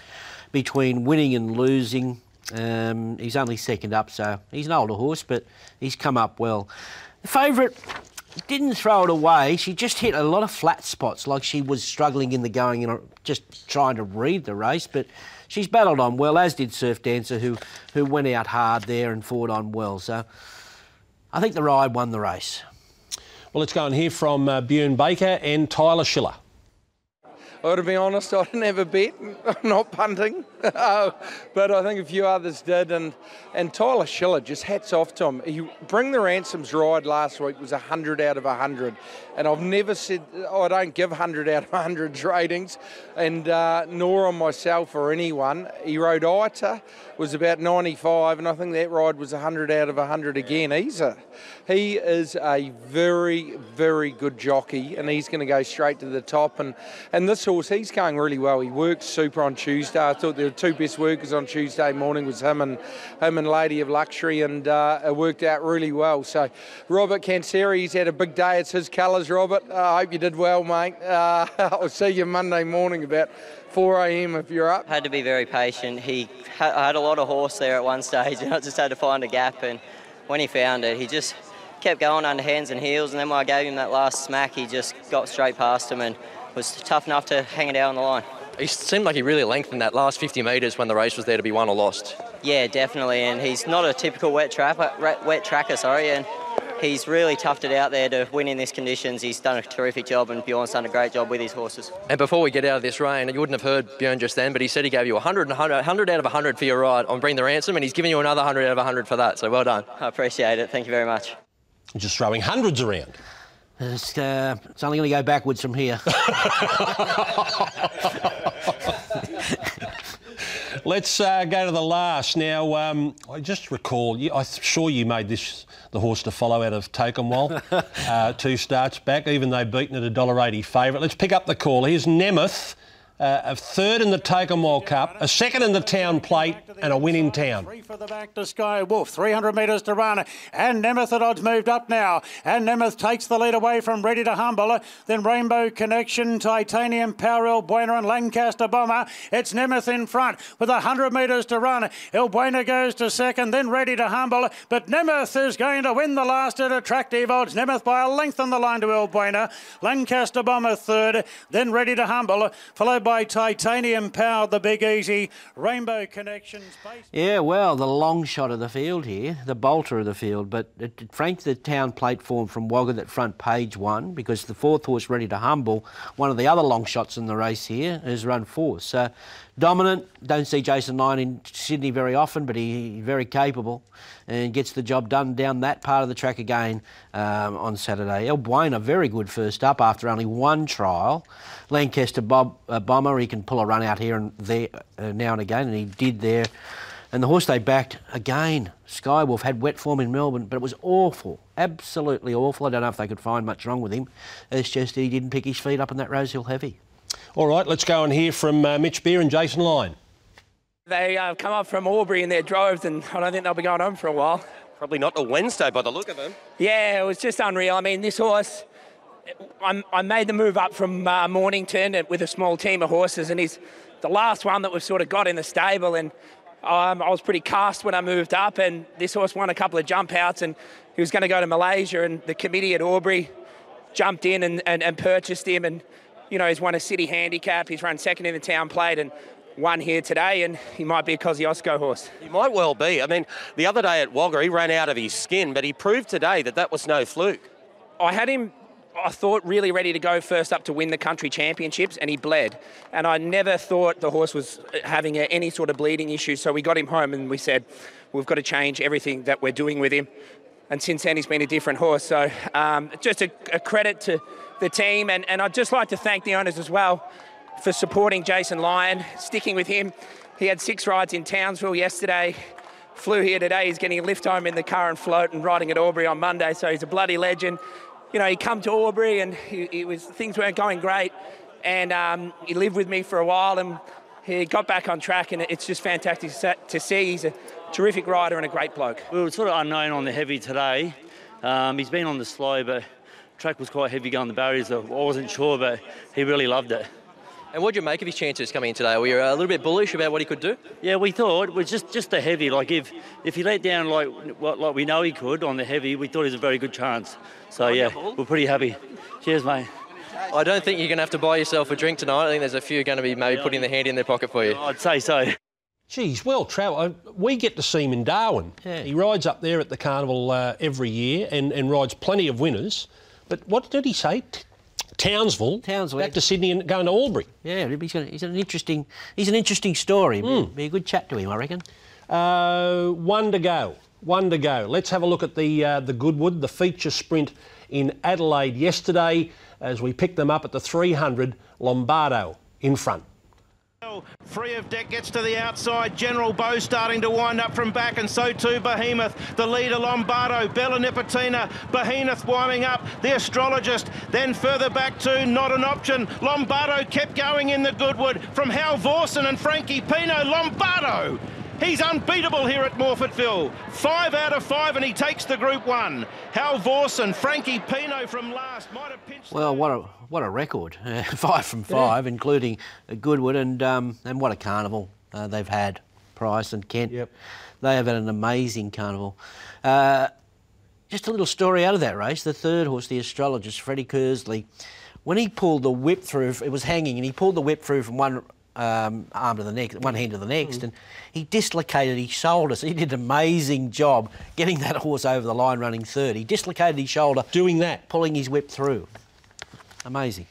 between winning and losing. Um, he's only second up, so he's an older horse, but he's come up well. The favourite didn't throw it away. She just hit a lot of flat spots, like she was struggling in the going and just trying to read the race. But she's battled on well, as did Surf Dancer, who who went out hard there and fought on well. So I think the ride won the race. Well, let's go and hear from uh, Bjorn Baker and Tyler Schiller. Well, to be honest, I didn't have a bet. I'm not punting, but I think a few others did. And and Tyler Schiller, just hats off to him. He bring the ransoms ride last week was hundred out of hundred, and I've never said oh, I don't give hundred out of hundred ratings, and uh, nor on myself or anyone. He rode Ita was about 95, and I think that ride was 100 out of 100 again. He's a, he is a very, very good jockey, and he's going to go straight to the top. And, and this horse, he's going really well. He worked super on Tuesday. I thought the two best workers on Tuesday morning was him and him and Lady of Luxury, and uh, it worked out really well. So Robert Canseri, he's had a big day. It's his colours, Robert. I hope you did well, mate. Uh, I'll see you Monday morning about 4 a.m. if you're up. Had to be very patient. He had, I had a lot of horse there at one stage, and I just had to find a gap. And when he found it, he just kept going under hands and heels. And then when I gave him that last smack, he just got straight past him and was tough enough to hang it out on the line. He seemed like he really lengthened that last 50 metres when the race was there to be won or lost. Yeah, definitely. And he's not a typical wet, tra- uh, wet tracker, sorry. And he's really toughed it out there to win in these conditions. He's done a terrific job, and Bjorn's done a great job with his horses. And before we get out of this rain, you wouldn't have heard Bjorn just then, but he said he gave you 100, 100, 100 out of 100 for your ride on Bring the Ransom, and he's giving you another 100 out of 100 for that. So well done. I appreciate it. Thank you very much. Just throwing hundreds around. It's, uh, it's only going to go backwards from here. Let's uh, go to the last. Now, um, I just recall, you, I'm sure you made this the horse to follow out of Tocumwal uh, two starts back, even though beaten at a $1.80 favourite. Let's pick up the call. Here's Nemeth uh, a third in the Tocumwal Cup, a second in the Town Plate, and a win in town. Three for the back to Sky Wolf. 300 metres to run. And Nemeth at odds moved up now. And Nemeth takes the lead away from Ready to Humble. Then Rainbow Connection, Titanium, Power El Bueno, and Lancaster Bomber. It's Nemeth in front with 100 metres to run. El Bueno goes to second, then Ready to Humble. But Nemeth is going to win the last at attractive odds. Nemeth by a length on the line to El Bueno. Lancaster Bomber third, then Ready to Humble, followed by Titanium Power, the Big Easy, Rainbow Connections. Yeah, well, the long shot of the field here, the bolter of the field, but uh, it, it franked the town plate form from Wagga that front page one because the fourth horse ready to humble, one of the other long shots in the race here, has run fourth. So dominant, don't see Jason Lyon in Sydney very often, but he, he's very capable and gets the job done down that part of the track again um, on Saturday. El Bueno, very good first up after only one trial. Lancaster Bob, uh, Bomber, he can pull a run out here and there uh, now and again, and he did there. And the horse they backed again, Skywolf, had wet form in Melbourne, but it was awful, absolutely awful. I don't know if they could find much wrong with him. It's just that he didn't pick his feet up in that Rosehill Heavy. All right, let's go and hear from uh, Mitch Beer and Jason Lyon. They uh, come up from Albury in their droves, and I don't think they'll be going home for a while. Probably not a Wednesday by the look of them. Yeah, it was just unreal. I mean, this horse, I'm, I made the move up from uh, Mornington with a small team of horses, and he's the last one that we've sort of got in the stable. And um, I was pretty cast when I moved up, and this horse won a couple of jump outs, and he was going to go to Malaysia, and the committee at Albury jumped in and, and, and purchased him, and you know he's won a city handicap, he's run second in the town plate, and won here today, and he might be a Kosciuszko horse. He might well be. I mean, the other day at Wagga, he ran out of his skin, but he proved today that that was no fluke. I had him, I thought, really ready to go first up to win the country championships, and he bled. And I never thought the horse was having any sort of bleeding issue, so we got him home and we said, we've got to change everything that we're doing with him. And since then, he's been a different horse. So um, just a, a credit to the team, and, and I'd just like to thank the owners as well for supporting Jason Lyon, sticking with him. He had six rides in Townsville yesterday, flew here today. He's getting a lift home in the car and float and riding at Albury on Monday, so he's a bloody legend. You know, he come to Albury and he, he was things weren't going great, and um, he lived with me for a while and he got back on track, and it's just fantastic to see. He's a terrific rider and a great bloke. We were sort of unknown on the heavy today. Um, he's been on the slow, but track was quite heavy going the barriers. I wasn't sure, but he really loved it. And what do you make of his chances coming in today? Were you a little bit bullish about what he could do? Yeah, we thought it was just just the heavy. Like if if he let down like what like we know he could on the heavy, we thought it was a very good chance. So yeah, we're pretty happy. Cheers, mate. I don't think you're going to have to buy yourself a drink tonight. I think there's a few going to be maybe putting their hand in their pocket for you. I'd say so. Geez, well travelled. We get to see him in Darwin. Yeah. He rides up there at the carnival uh, every year and, and rides plenty of winners. But what did he say? Townsville, Townsville. back to Sydney and going to Albury. Yeah, he's, he's an interesting. He's an interesting story. Be, be a good chat to him, I reckon. Uh, one to go. One to go. Let's have a look at the uh, the Goodwood, the feature sprint in Adelaide yesterday as we picked them up at the 300. Lombardo in front. Free of deck gets to the outside. General Bow starting to wind up from back, and so too Behemoth. The leader Lombardo, Bella Nipotina, Behemoth winding up. The astrologist. Then further back to not an option. Lombardo kept going in the Goodwood from Hal Vorson and Frankie Pino. Lombardo. He's unbeatable here at Morphettville. Five out of five, and he takes the Group One. Hal Vorson, Frankie Pino from last might have pinched. Well, what a what a record! five from five, including uh, Goodwood, and um, and what a carnival uh, they've had. Price and Kent. Yep. They have had an amazing carnival. Uh, just a little story out of that race. The third horse, the astrologist, Freddie Kersley, when he pulled the whip through, it was hanging, and he pulled the whip through from one um, arm to the next, one hand to the next, and he dislocated his shoulder. So he did an amazing job getting that horse over the line, running third. He dislocated his shoulder, doing that, pulling his whip through. Amazing.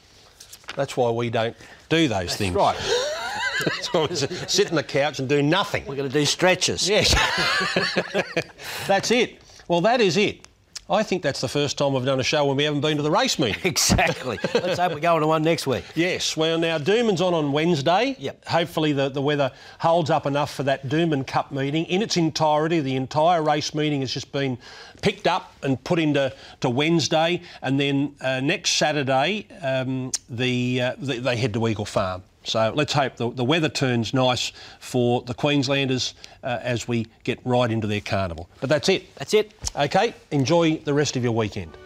That's why we don't do those That's things. right. That's why we sit on the couch and do nothing. We're going to do stretches. Yes. that's it. Well, that is it. I think that's the first time we've done a show when we haven't been to the race meeting. Exactly. Let's hope we go to one next week. Yes. Well, now Doomben's on on Wednesday. Yep. Hopefully the, the weather holds up enough for that Doomben Cup meeting in its entirety. The entire race meeting has just been picked up and put into to Wednesday, and then uh, next Saturday um, the, uh, the they head to Eagle Farm. So let's hope the, the weather turns nice for the Queenslanders uh, as we get right into their carnival. But that's it. That's it. Okay, enjoy the rest of your weekend.